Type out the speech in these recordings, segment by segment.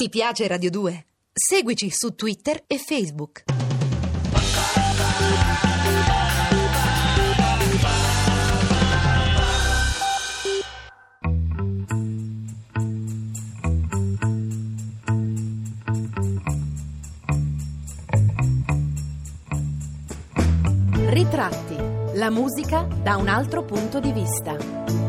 Ti piace Radio 2? Seguici su Twitter e Facebook. Ritratti. La musica da un altro punto di vista.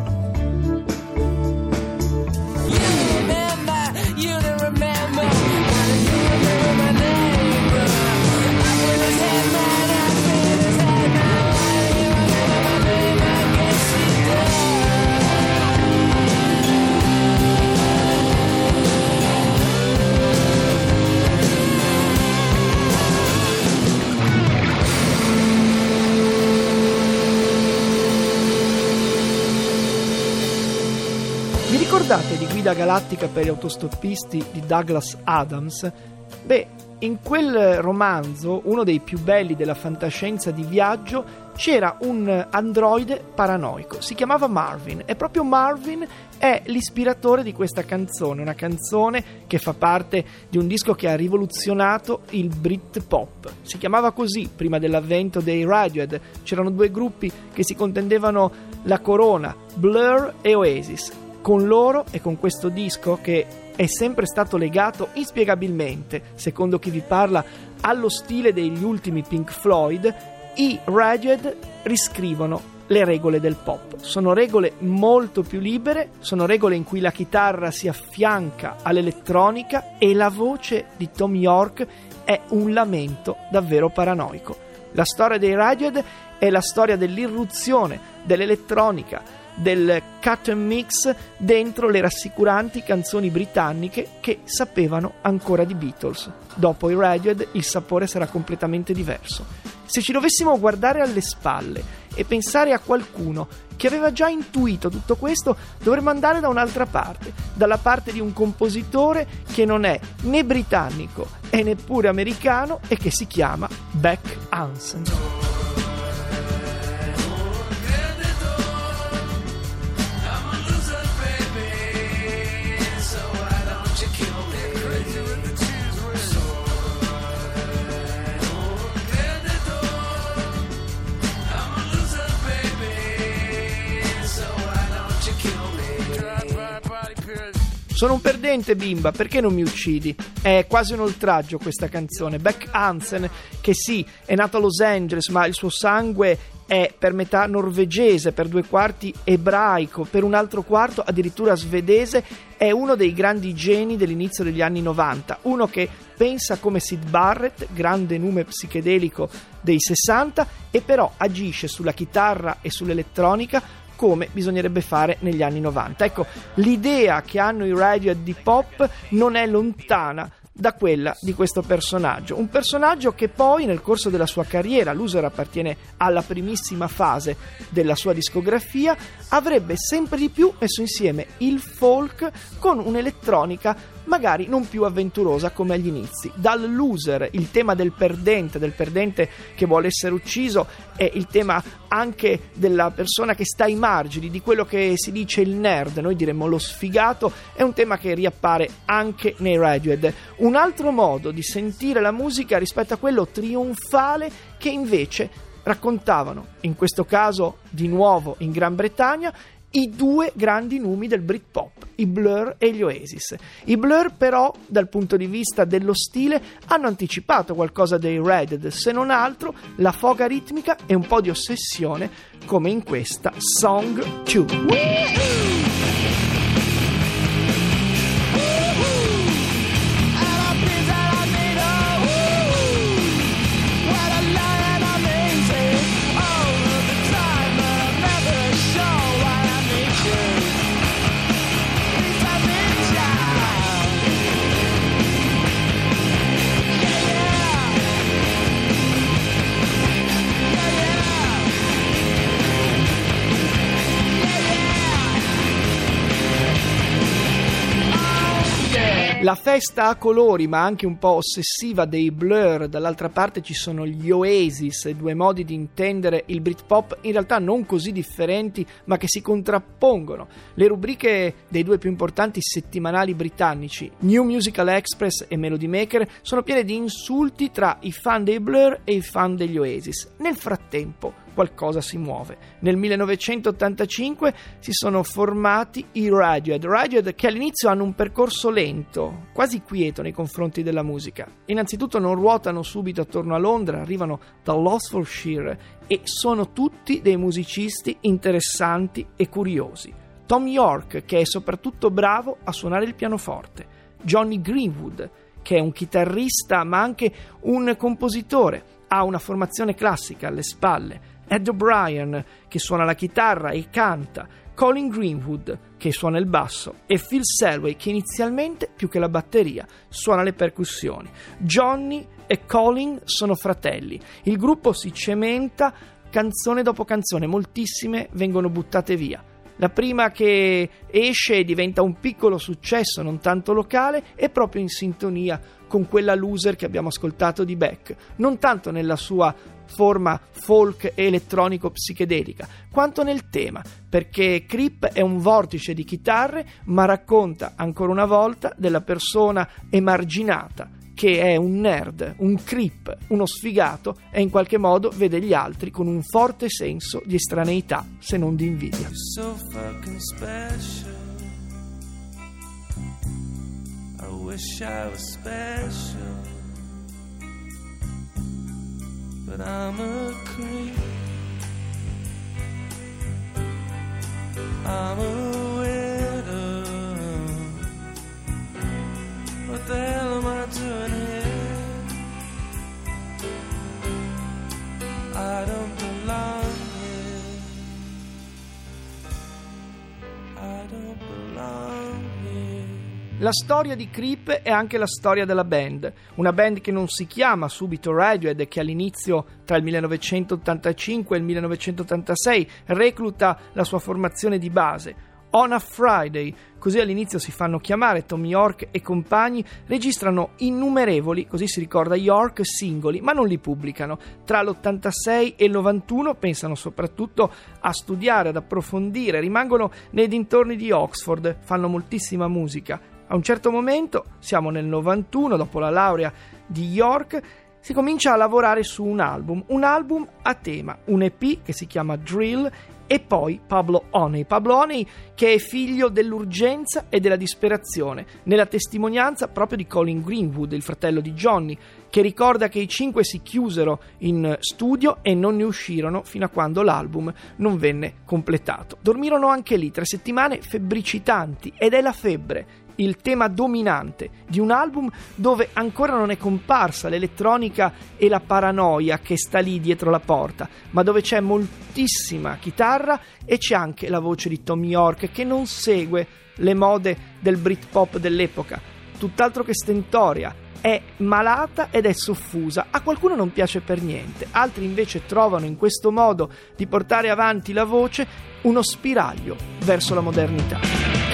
Ricordate di Guida Galattica per gli autostoppisti di Douglas Adams? Beh, in quel romanzo, uno dei più belli della fantascienza di viaggio, c'era un androide paranoico, si chiamava Marvin e proprio Marvin è l'ispiratore di questa canzone, una canzone che fa parte di un disco che ha rivoluzionato il Britpop. Si chiamava così prima dell'avvento dei Radiohead, c'erano due gruppi che si contendevano la corona, Blur e Oasis con loro e con questo disco che è sempre stato legato inspiegabilmente, secondo chi vi parla, allo stile degli ultimi Pink Floyd, i Radiohead riscrivono le regole del pop. Sono regole molto più libere, sono regole in cui la chitarra si affianca all'elettronica e la voce di Tom York è un lamento davvero paranoico. La storia dei Radiohead è la storia dell'irruzione dell'elettronica, del cut and mix dentro le rassicuranti canzoni britanniche che sapevano ancora di Beatles. Dopo i Radiohead il sapore sarà completamente diverso. Se ci dovessimo guardare alle spalle e pensare a qualcuno che aveva già intuito tutto questo, dovremmo andare da un'altra parte, dalla parte di un compositore che non è né britannico e neppure americano e che si chiama Beck Hansen. Sono un perdente, bimba, perché non mi uccidi? È quasi un oltraggio questa canzone. Beck Hansen, che sì, è nato a Los Angeles, ma il suo sangue è per metà norvegese, per due quarti ebraico, per un altro quarto addirittura svedese, è uno dei grandi geni dell'inizio degli anni 90, uno che pensa come Sid Barrett, grande nume psichedelico dei 60, e però agisce sulla chitarra e sull'elettronica come bisognerebbe fare negli anni 90. Ecco, l'idea che hanno i radio di pop non è lontana da quella di questo personaggio. Un personaggio che poi nel corso della sua carriera, Loser appartiene alla primissima fase della sua discografia, avrebbe sempre di più messo insieme il folk con un'elettronica magari non più avventurosa come agli inizi. Dal loser, il tema del perdente, del perdente che vuole essere ucciso, è il tema anche della persona che sta ai margini, di quello che si dice il nerd, noi diremmo lo sfigato, è un tema che riappare anche nei Radiohead. Un altro modo di sentire la musica rispetto a quello trionfale che invece raccontavano, in questo caso di nuovo in Gran Bretagna, i due grandi numi del Britpop, i Blur e gli Oasis. I Blur però, dal punto di vista dello stile, hanno anticipato qualcosa dei Red, se non altro la foga ritmica e un po' di ossessione, come in questa Song 2. Festa a colori, ma anche un po' ossessiva dei Blur, dall'altra parte ci sono gli Oasis, due modi di intendere il Britpop in realtà non così differenti, ma che si contrappongono. Le rubriche dei due più importanti settimanali britannici, New Musical Express e Melody Maker, sono piene di insulti tra i fan dei Blur e i fan degli Oasis. Nel frattempo, qualcosa si muove. Nel 1985 si sono formati i Radiohead, Radiohead che all'inizio hanno un percorso lento, quasi quieto nei confronti della musica. Innanzitutto non ruotano subito attorno a Londra, arrivano dall'Oxfordshire e sono tutti dei musicisti interessanti e curiosi. Tom York, che è soprattutto bravo a suonare il pianoforte, Johnny Greenwood, che è un chitarrista ma anche un compositore, ha una formazione classica alle spalle, Ed O'Brien che suona la chitarra e canta, Colin Greenwood che suona il basso e Phil Selway che inizialmente più che la batteria suona le percussioni. Johnny e Colin sono fratelli. Il gruppo si cementa canzone dopo canzone, moltissime vengono buttate via. La prima che esce e diventa un piccolo successo, non tanto locale, è proprio in sintonia con quella loser che abbiamo ascoltato di Beck, non tanto nella sua forma folk e elettronico psichedelica, quanto nel tema, perché Creep è un vortice di chitarre, ma racconta ancora una volta della persona emarginata che è un nerd, un creep, uno sfigato e in qualche modo vede gli altri con un forte senso di estraneità, se non di invidia. So wish I was special, but I'm a creep. I'm a widow. What the hell am I doing here? I don't belong here. I don't La storia di Creep è anche la storia della band, una band che non si chiama subito Radiohead che all'inizio tra il 1985 e il 1986 recluta la sua formazione di base. On a Friday, così all'inizio si fanno chiamare Tom York e compagni, registrano innumerevoli, così si ricorda York, singoli, ma non li pubblicano. Tra l'86 e il 91 pensano soprattutto a studiare, ad approfondire, rimangono nei dintorni di Oxford, fanno moltissima musica a un certo momento, siamo nel 91, dopo la laurea di York, si comincia a lavorare su un album, un album a tema, un EP che si chiama Drill e poi Pablo Honey. Pablo Honey che è figlio dell'urgenza e della disperazione, nella testimonianza proprio di Colin Greenwood, il fratello di Johnny, che ricorda che i cinque si chiusero in studio e non ne uscirono fino a quando l'album non venne completato. Dormirono anche lì tre settimane febbricitanti ed è la febbre il tema dominante di un album dove ancora non è comparsa l'elettronica e la paranoia che sta lì dietro la porta, ma dove c'è moltissima chitarra e c'è anche la voce di Tom York che non segue le mode del Britpop dell'epoca, tutt'altro che stentoria, è malata ed è soffusa. A qualcuno non piace per niente, altri invece trovano in questo modo di portare avanti la voce uno spiraglio verso la modernità.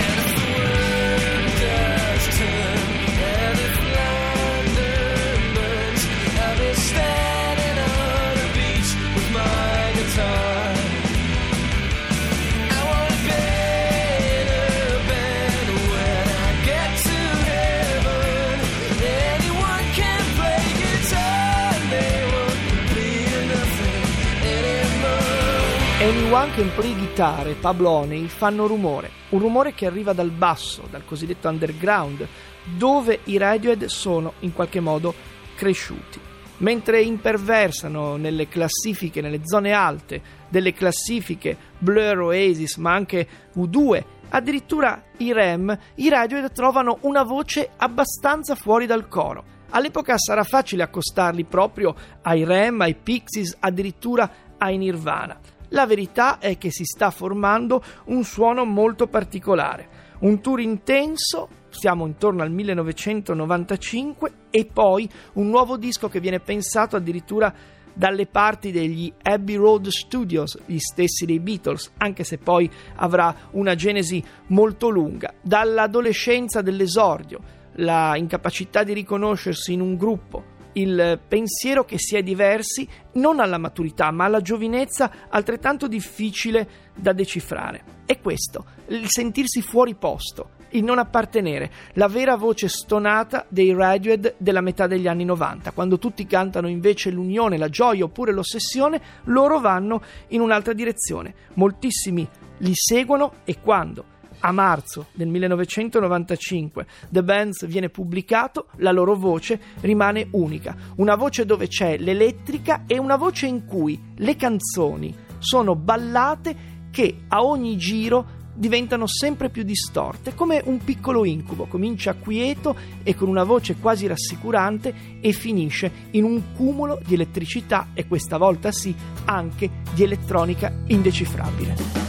Anyone Can Play Guitar e Pablo Honey fanno rumore, un rumore che arriva dal basso, dal cosiddetto underground, dove i Radiohead sono in qualche modo cresciuti. Mentre imperversano nelle classifiche, nelle zone alte delle classifiche Blur, Oasis, ma anche U2, addirittura i Rem, i Radiohead trovano una voce abbastanza fuori dal coro. All'epoca sarà facile accostarli proprio ai Rem, ai Pixies, addirittura ai Nirvana. La verità è che si sta formando un suono molto particolare, un tour intenso, siamo intorno al 1995, e poi un nuovo disco che viene pensato addirittura dalle parti degli Abbey Road Studios, gli stessi dei Beatles, anche se poi avrà una genesi molto lunga, dall'adolescenza dell'esordio, la incapacità di riconoscersi in un gruppo, il pensiero che si è diversi non alla maturità ma alla giovinezza altrettanto difficile da decifrare. È questo, il sentirsi fuori posto, il non appartenere, la vera voce stonata dei Radiohead della metà degli anni 90. Quando tutti cantano invece l'unione, la gioia oppure l'ossessione, loro vanno in un'altra direzione. Moltissimi li seguono e quando a marzo del 1995 The Bands viene pubblicato, la loro voce rimane unica, una voce dove c'è l'elettrica e una voce in cui le canzoni sono ballate che a ogni giro diventano sempre più distorte, come un piccolo incubo, comincia quieto e con una voce quasi rassicurante e finisce in un cumulo di elettricità e questa volta sì anche di elettronica indecifrabile.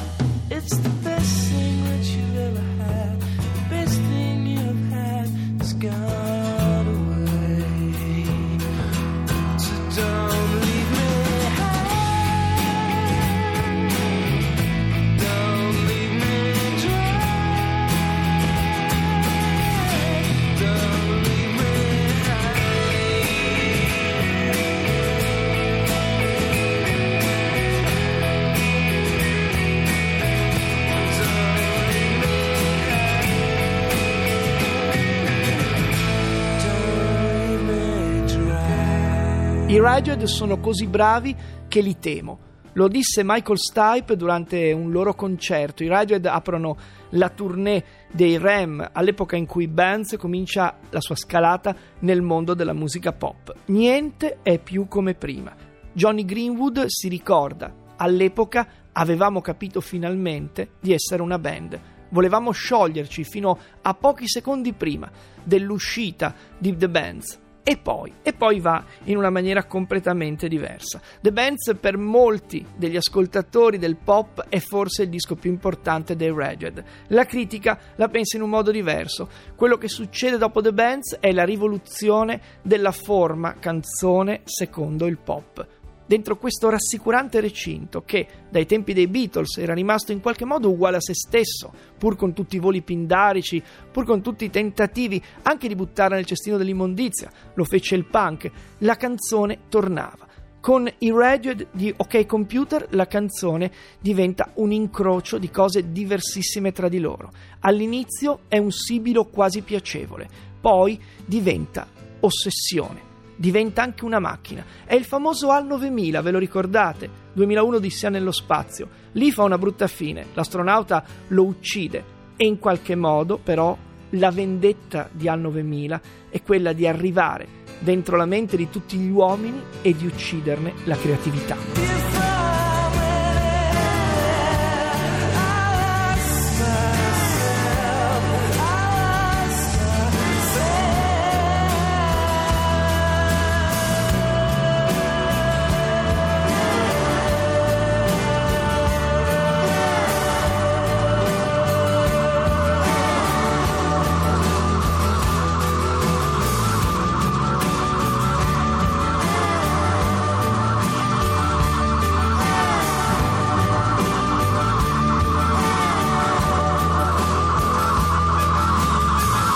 I Radiohead sono così bravi che li temo. Lo disse Michael Stipe durante un loro concerto. I Radiohead aprono la tournée dei Ram all'epoca in cui Bands comincia la sua scalata nel mondo della musica pop. Niente è più come prima. Johnny Greenwood si ricorda, all'epoca avevamo capito finalmente di essere una band. Volevamo scioglierci fino a pochi secondi prima dell'uscita di The Bands. E poi, e poi va in una maniera completamente diversa. The Bands per molti degli ascoltatori del pop è forse il disco più importante dei Radiohead. La critica la pensa in un modo diverso. Quello che succede dopo The Bands è la rivoluzione della forma canzone secondo il pop dentro questo rassicurante recinto che dai tempi dei Beatles era rimasto in qualche modo uguale a se stesso, pur con tutti i voli pindarici, pur con tutti i tentativi anche di buttare nel cestino dell'immondizia, lo fece il punk, la canzone tornava. Con i Radiohead di OK Computer la canzone diventa un incrocio di cose diversissime tra di loro. All'inizio è un sibilo quasi piacevole, poi diventa ossessione diventa anche una macchina. È il famoso AL 9000, ve lo ricordate? 2001 Odissea nello spazio. Lì fa una brutta fine, l'astronauta lo uccide e in qualche modo però la vendetta di AL 9000 è quella di arrivare dentro la mente di tutti gli uomini e di ucciderne la creatività.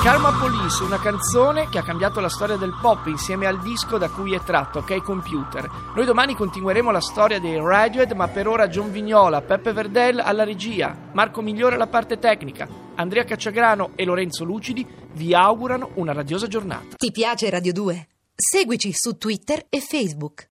Karma Police, una canzone che ha cambiato la storia del pop insieme al disco da cui è tratto, OK Computer. Noi domani continueremo la storia dei Radiohead, ma per ora John Vignola, Peppe Verdell alla regia, Marco Migliore alla parte tecnica, Andrea Cacciagrano e Lorenzo Lucidi vi augurano una radiosa giornata. Ti piace Radio 2? Seguici su Twitter e Facebook.